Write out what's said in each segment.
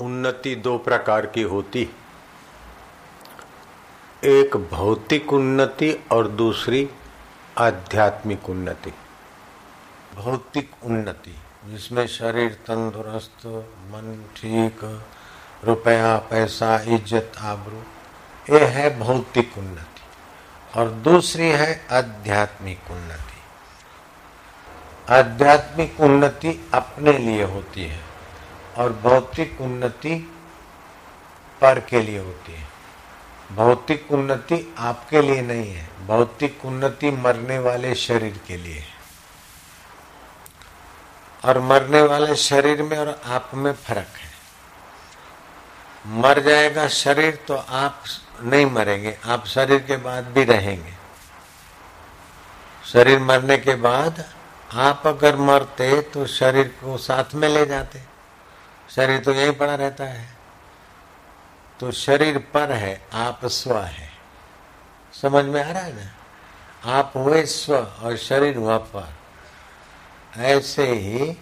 उन्नति दो प्रकार की होती एक भौतिक उन्नति और दूसरी आध्यात्मिक उन्नति। भौतिक उन्नति, जिसमें शरीर तंदुरुस्त, मन ठीक, रुपया, पैसा, इज़्ज़त, आबरू, ये है भौतिक उन्नति। और दूसरी है आध्यात्मिक उन्नति। आध्यात्मिक उन्नति अपने लिए होती है। और भौतिक उन्नति पर के लिए होती है। भौतिक उन्नति आपके लिए नहीं है, भौतिक उन्नति मरने वाले शरीर के लिए है। और मरने वाले शरीर में और आप में फ़र्क है। मर जाएगा शरीर तो आप नहीं मरेंगे, आप शरीर के बाद भी रहेंगे। शरीर मरने के बाद आप अगर मरते तो शरीर को साथ में ले जाते। शरीर तो यही पड़ा रहता है। तो शरीर पर है, आप स्व है। समझ में आ रहा है ना? आप हुए स्व और शरीर हुआ पर। ऐसे ही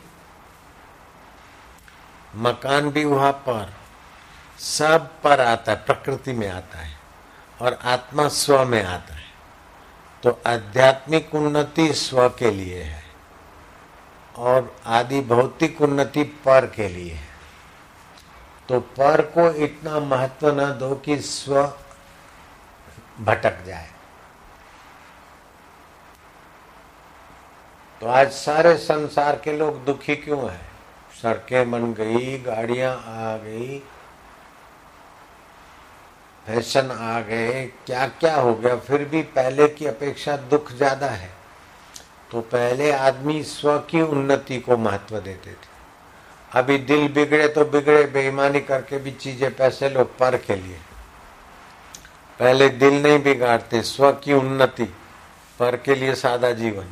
मकान भी हुआ पर। सब पर आता है, प्रकृति में आता है और आत्मा स्व में आता है। तो आध्यात्मिक उन्नति स्व के लिए है और आदि भौतिक उन्नति पर के लिए है। तो पर को इतना महत्व न दो कि स्व भटक जाए। तो आज सारे संसार के लोग दुखी क्यों है? सड़कें बन गई, गाड़ियाँ आ गई, फ़ैशन आ गए क्या क्या हो गया? फिर भी पहले की अपेक्षा दुख ज़्यादा है। तो पहले आदमी स्व की उन्नति को महत्व देते थे। अभी दिल बिगड़े तो बिगड़े, बेईमानी करके भी चीज़ें पैसे लो पर के लिए। पहले दिल नहीं बिगाड़ते, स्व की उन्नति, पर के लिए सादा जीवन।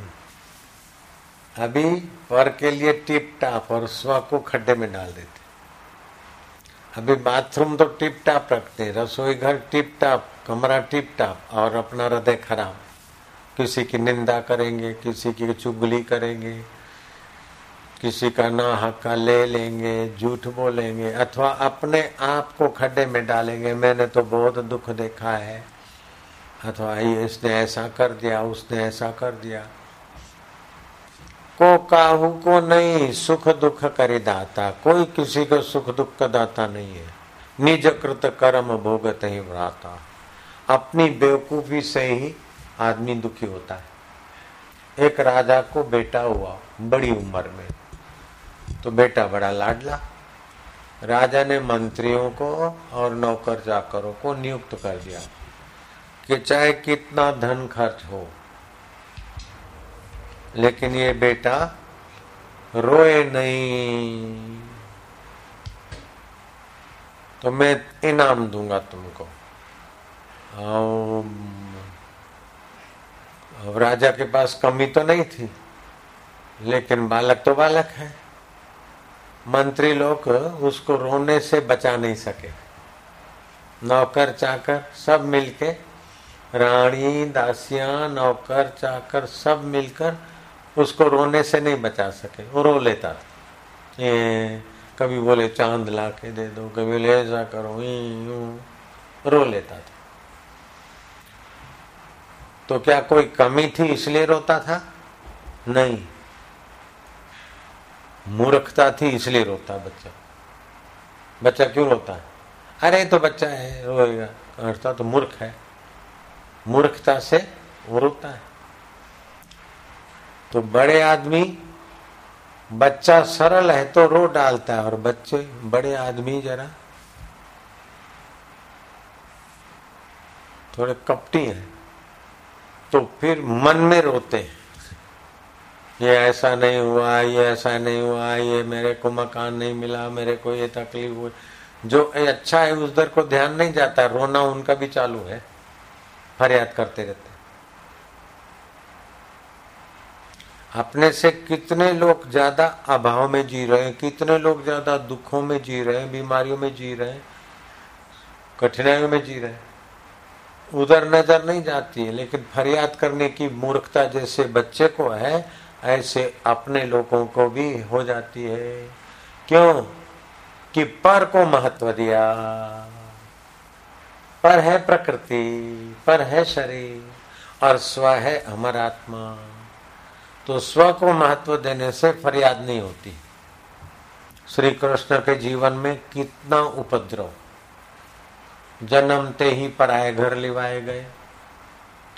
अभी पर के लिए टिप टाप और स्व को खड्डे में डाल देते। अभी बाथरूम तो टिप टाप रखते, रसोई घर टिप टाप, कमरा टिप टाप और अपना हृदय खराब। किसी की निंदा करेंगे, किसी की चुगली करेंगे किसी का ना हक्का ले लेंगे, झूठ बोलेंगे, अथवा अपने आप को खड्डे में डालेंगे, मैंने तो बहुत दुख देखा है। अथवा, ये इसने ऐसा कर दिया, उसने ऐसा कर दिया। को काहू को नहीं, सुख दुख करे दाता। कोई किसी को सुख दुख का दाता नहीं है। निज कृत कर्म भोगत ही भ्राता। अपनी बेवकूफ़ी से ही आदमी दुखी होता है। एक राजा को बेटा हुआ, बड़ी उम्र में। तो बेटा बड़ा लाडला। राजा ने मंत्रियों को और नौकर चाकरों को नियुक्त कर दिया कि चाहे कितना धन खर्च हो, लेकिन ये बेटा रोए नहीं। तो मैं इनाम दूँगा तुमको। अब राजा के पास कमी तो नहीं थी, लेकिन बालक तो बालक है। मंत्री लोग उसको रोने से बचा नहीं सके। नौकर चाकर सब मिलके रानी दासियाँ, नौकर चाकर सब मिलकर उसको रोने से नहीं बचा सके। वो रो लेता ये कभी बोले, चाँद ला के दे दो, कभी बोले, ऐसा करो यूँ। रो लेता था। तो क्या कोई कमी थी इसलिए रोता था? नहीं। मूर्खता थी, इसलिए रोता बच्चा। बच्चा क्यों रोता है? अरे तो बच्चा है, रोएगा। अर्थता तो मूर्ख है। मूर्खता से वो रोता है। तो बड़े आदमी, बच्चा सरल है तो रो डालता है, और बच्चे, बड़े आदमी जरा थोड़े कपटी हैं तो फिर मन में रोते हैं। ये ऐसा नहीं हुआ, ये ऐसा नहीं हुआ, ये मेरे को मकान नहीं मिला, मेरे को ये तकलीफ़ हुई। जो अच्छा है, उस दर को ध्यान नहीं जाता, रोना उनका भी चालू है, फरियाद करते रहते। अपने से कितने लोग ज़्यादा अभाव में जी रहे हैं, कितने लोग ज़्यादा दुखों में जी रहे हैं, बीमारियों में जी रहे हैं, कठिनाइयों में जी रहे हैं। उधर नज़र नहीं जाती है, लेकिन फरियाद करने की मूर्खता जैसे बच्चे को है ऐसे अपने लोगों को भी हो जाती है। क्यों? कि पर को महत्व दिया। पर है प्रकृति, पर है शरीर, और स्व है अमर आत्मा। तो स्व को महत्व देने से फरियाद नहीं होती। श्री कृष्ण के जीवन में कितना उपद्रव। जन्मते ही पराए घर लिवाए गए।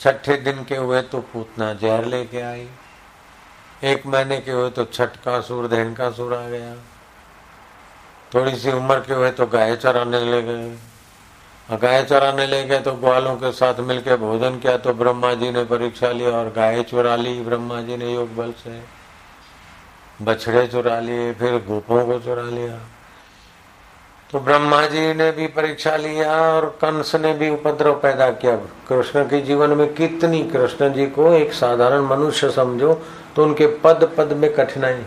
छठे दिन के हुए तो पूतना जहर लेके आई। एक महीने के हुए तो छठ का सूर धैन का सूर आ गया। थोड़ी सी उम्र के हुए तो गाय चराने ले गए। गाय चराने ले गए तो ग्वालों के साथ मिलकर भोजन किया तो ब्रह्मा जी ने परीक्षा लिया और गाय चुरा ली, ब्रह्मा जी ने योग बल से। बछड़े चुरा लिए, फिर गोपों को चुरा लिया। तो ब्रह्मा जी ने भी परीक्षा लिया और कंस ने भी उपद्रव पैदा किया। कृष्ण के जीवन में कितनी कृष्ण जी को एक साधारण मनुष्य समझो तो उनके पद पद में कठिनाई।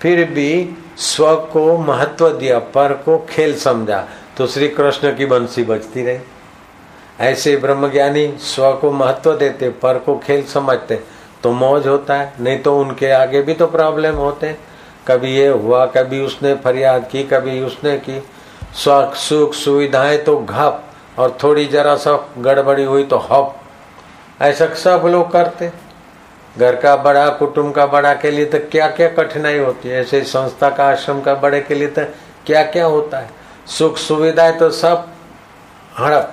फिर भी स्व को महत्व दिया, पर को खेल समझा तो श्री कृष्ण की बंसी बजती रही। ऐसे ब्रह्मज्ञानी स्व को महत्व देते, पर को खेल समझते तो मौज होता है, नहीं तो उनके आगे भी तो प्रॉब्लम होते। कभी ये हुआ, कभी उसने फरियाद की, कभी उसने की। सुख सुख सुविधाएँ तो घप, और थोड़ी जरा सा गड़बड़ी हुई तो हप। ऐसा सब लोग करते। घर का बड़ा, कुटुंब का बड़ा के लिए तो क्या क्या कठिनाई होती है? ऐसे संस्था का आश्रम का बड़े के लिए तो क्या क्या होता है? सुख सुविधाएँ तो सब हड़प।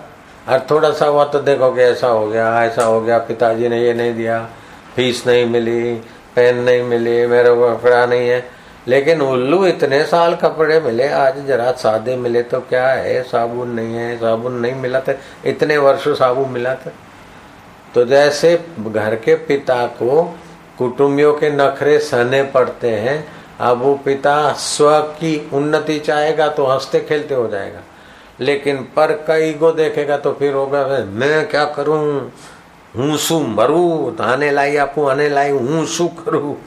और थोड़ा सा हुआ तो देखोगे ऐसा हो गया, ऐसा हो गया, पिताजी ने ये नहीं दिया, फ़ीस नहीं मिली, पेन नहीं मिली, मेरे को कपड़ा नहीं है। लेकिन उल्लू इतने साल कपड़े मिले, आज जरा सादे मिले तो क्या है? साबुन नहीं है, साबुन नहीं मिला था इतने वर्ष साबुन मिला था तो जैसे घर के पिता को कुटुंबियों के नखरे सहने पड़ते हैं, अब वो पिता स्व की उन्नति चाहेगा तो हँसते खेलते हो जाएगा। लेकिन पर कई गो देखेगा तो फिर होगा मैं क्या करूँ? हूँ शू मरू आने लाई आपू, आने लाई, हूँ शू करूँ।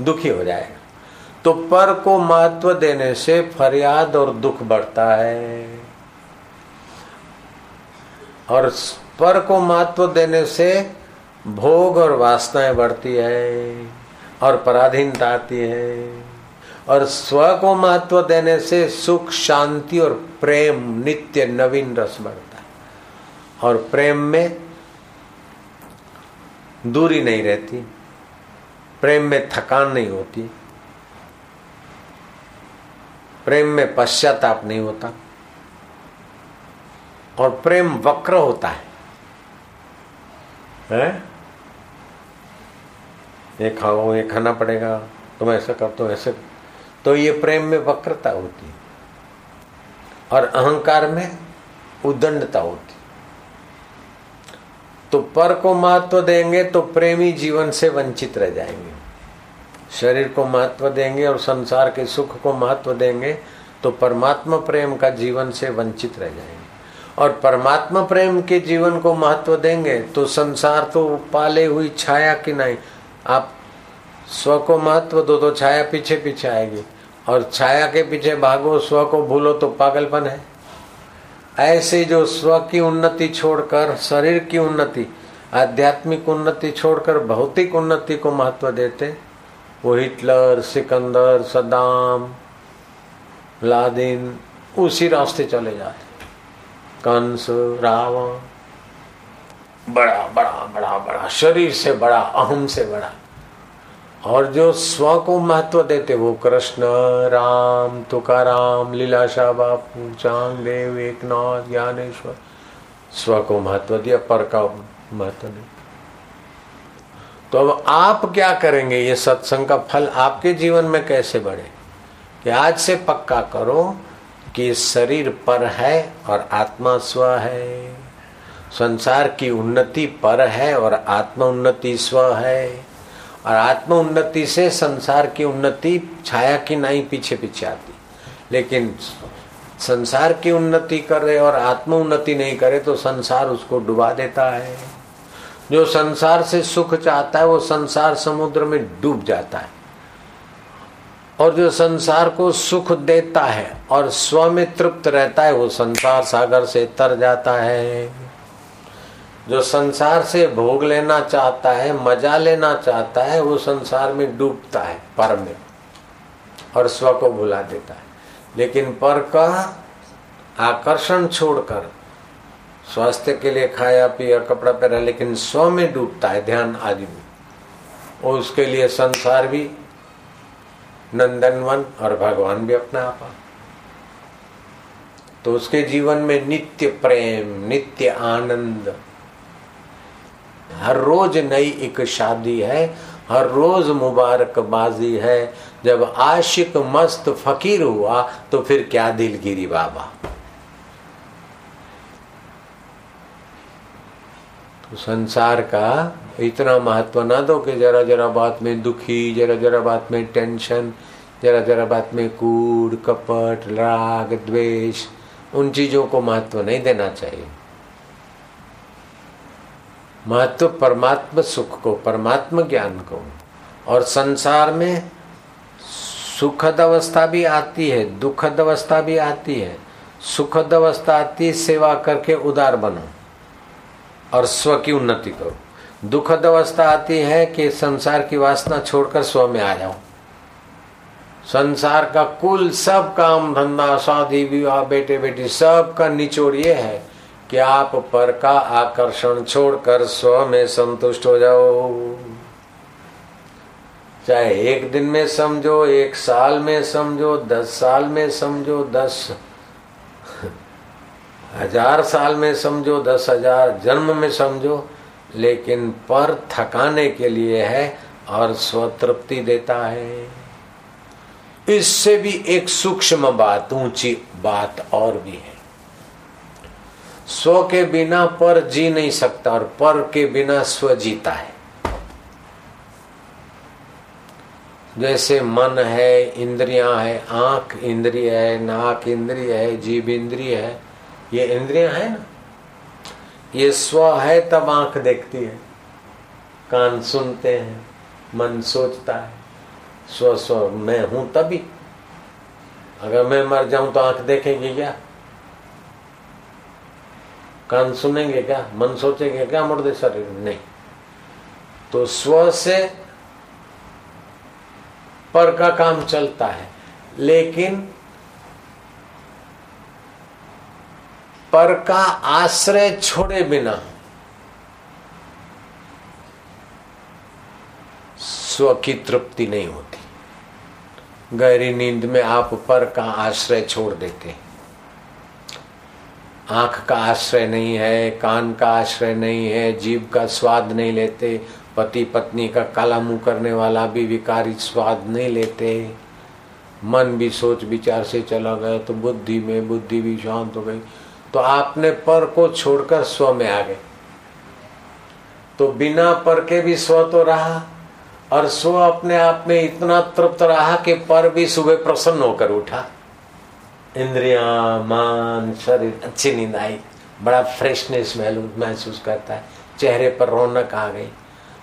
दुखी हो जाएगा। तो पर को महत्व देने से फरियाद और दुख बढ़ता है। और पर को महत्व देने से भोग और वासनाएँ बढ़ती है, और पराधीनता आती है। और स्व को महत्व देने से सुख, शांति और प्रेम, नित्य, नवीन रस बढ़ता है। और प्रेम में दूरी नहीं रहती, प्रेम में थकान नहीं होती, प्रेम में पश्चाताप नहीं होता, और प्रेम वक्र होता है। है? ये खाओ, ये खाना पड़ेगा। तुम ऐसा कर तो ऐसे। तो ये प्रेम में वक्रता होती और अहंकार में उदंडता होती तो पर को महत्व देंगे तो प्रेमी जीवन से वंचित रह जाएँगे। शरीर को महत्व देंगे और संसार के सुख को महत्व देंगे तो परमात्मा प्रेम का जीवन से वंचित रह जाएँगे। और परमात्मा प्रेम के जीवन को महत्व देंगे तो संसार तो पाले हुई छाया की नहीं। आप स्व को महत्व दो तो छाया पीछे पीछे आएगी। और छाया के पीछे भागो, स्व को भूलो तो पागलपन है। ऐसे जो स्व की उन्नति छोड़कर, शरीर की उन्नति, आध्यात्मिक उन्नति छोड़कर, भौतिक उन्नति को महत्व देते, वो हिटलर, सिकंदर सदाम लादिन, उसी रास्ते चले जाते। कंस, रावण। बड़ा बड़ा बड़ा बड़ा, शरीर से बड़ा, अहम से बड़ा। और जो स्व को महत्व देते वो कृष्ण, राम, तुकाराम लीलाशाह बापू चांग देव एकनाथ, ज्ञानेश्वर। स्व को महत्व दिया, पर का महत्व नहीं। तो अब आप क्या करेंगे? ये सत्संग का फल आपके जीवन में कैसे बढ़े? कि आज से पक्का करो कि शरीर पर है और आत्मा स्व है। संसार की उन्नति पर है और आत्मा उन्नति स्व है। और आत्म उन्नति से संसार की उन्नति छाया की नहीं पीछे पीछे आती। लेकिन संसार की उन्नति करे और आत्म उन्नति नहीं करे तो संसार उसको डुबा देता है। जो संसार से सुख चाहता है वो संसार समुद्र में डूब जाता है। और जो संसार को सुख देता है और स्व में तृप्त रहता है, वो संसार सागर से तर जाता है। जो संसार से भोग लेना चाहता है, मज़ा लेना चाहता है, वो संसार में डूबता है, पर में, और स्व को भुला देता है। लेकिन पर का आकर्षण छोड़कर, स्वास्थ्य के लिए खाया, पिया, कपड़ा पहना, लेकिन स्व में डूबता है, ध्यान आदि और उसके लिए संसार भी नंदनवन और भगवान भी अपना आपा तो उसके जीवन में नित्य प्रेम, नित्य आनंद। हर रोज नई एक शादी है, हर रोज मुबारकबाजी है। जब आशिक मस्त फकीर हुआ तो फिर क्या दिलगिरी बाबा। तो संसार का इतना महत्व ना दो कि जरा जरा बात में दुखी, जरा जरा बात में टेंशन, जरा जरा बात में कूड़ कपट, राग, द्वेष, उन चीज़ों को महत्व नहीं देना चाहिए। महत्व परमात्मा सुख को, परमात्मा ज्ञान को। और संसार में सुखद अवस्था भी आती है, दुखद अवस्था भी आती है। सुखद अवस्था आती है, सेवा करके उदार बनो और स्व की उन्नति करो। दुखद अवस्था आती है कि संसार की वासना छोड़कर स्व में आ जाओ संसार का कुल सब काम धंधा, शादी, विवाह बेटे बेटी सब का निचोड़ ये है कि आप पर का आकर्षण छोड़कर स्व में संतुष्ट हो जाओ। चाहे एक दिन में समझो, एक साल में समझो, दस साल में समझो, दस हज़ार साल में समझो, दस हज़ार जन्म में समझो लेकिन पर थकाने के लिए है और स्वतृप्ति देता है। इससे भी एक सूक्ष्म बात, ऊँची बात और भी है। स्व के बिना पर जी नहीं सकता और पर के बिना स्व जीता है। जैसे मन है, इंद्रियाँ है, आँख इंद्रिय है, नाक इंद्रिय है, जीव इंद्रिय है, ये इंद्रियाँ है ना? ये स्व है तब आँख देखती है। कान सुनते हैं, मन सोचता है। स्व स्व, मैं हूँ तभी। अगर मैं मर जाऊँ तो आँख देखेंगे क्या? कान सुनेंगे क्या? मन सोचेंगे क्या? मुर्दे शरीर नहीं। तो स्व से पर का काम चलता है। लेकिन पर का आश्रय छोड़े बिना स्व की तृप्ति नहीं होती। गहरी नींद में आप पर का आश्रय छोड़ देते। आँख का आश्रय नहीं है, कान का आश्रय नहीं है जीव का स्वाद नहीं लेते, पति पत्नी का काला मुँह करने वाला भी विकारी स्वाद नहीं लेते। मन भी सोच विचार से चला गया तो बुद्धि में बुद्धि भी शांत हो गई। तो आपने पर को छोड़कर स्व में आ गए। तो बिना पर के भी स्व तो रहा और स्व अपने आप में इतना तृप्त रहा कि पर भी सुबह प्रसन्न होकर उठा। इंद्रिया, मान, शरीर, अच्छी नींद आई। बड़ा फ्रेशनेस महसूस करता है। चेहरे पर रौनक आ गई।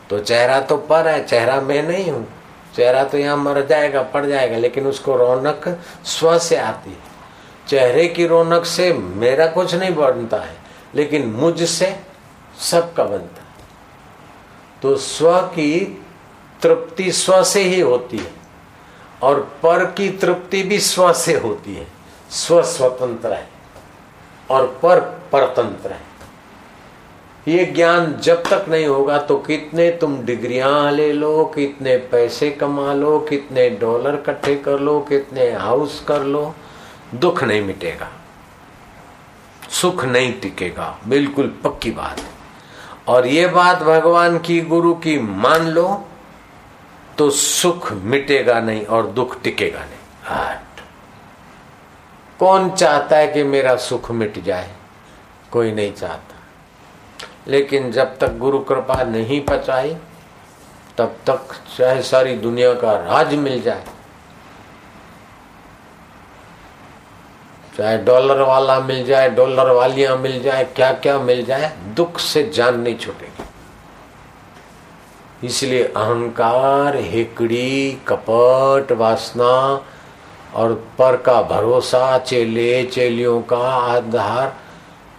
तो चेहरा तो पर है, चेहरा मैं नहीं हूँ। चेहरा तो यहाँ मर जाएगा, पड़ जाएगा, लेकिन उसको रौनक स्व से आती है। चेहरे की रौनक से मेरा कुछ नहीं बनता है, लेकिन मुझसे सबका बनता है। तो स्व की तृप्ति स्व से ही होती है और पर की तृप्ति भी स्व से होती है। स्व स्वतंत्र है और पर परतंत्र है। ये ज्ञान जब तक नहीं होगा तो कितने तुम डिग्रियाँ ले लो, कितने पैसे कमा लो, कितने डॉलर इकट्ठे कर लो, कितने हाउस कर लो दुख नहीं मिटेगा, सुख नहीं टिकेगा। बिल्कुल पक्की बात और ये बात भगवान की, गुरु की मान लो तो सुख मिटेगा नहीं और दुख टिकेगा नहीं। हट। कौन चाहता है कि मेरा सुख मिट जाए? कोई नहीं चाहता। लेकिन जब तक गुरु कृपा नहीं पचाई, तब तक चाहे सारी दुनिया का राज मिल जाए चाहे डॉलर वाला मिल जाए, डॉलर वालियाँ मिल जाए क्या क्या मिल जाए, दुख से जान नहीं छूटेगी। इसलिए अहंकार, हेकड़ी, कपट, वासना और पर का भरोसा, चेले, चेलियों का आधार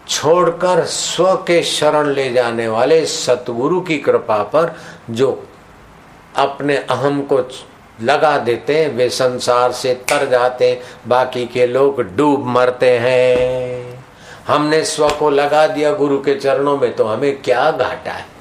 छोड़कर स्व के शरण ले जाने वाले सतगुरु की कृपा पर जो अपने अहम को लगा देते हैं, वे संसार से तर जाते हैं, बाकी के लोग डूब मरते हैं। हमने स्व को लगा दिया गुरु के चरणों में तो हमें क्या घाटा है?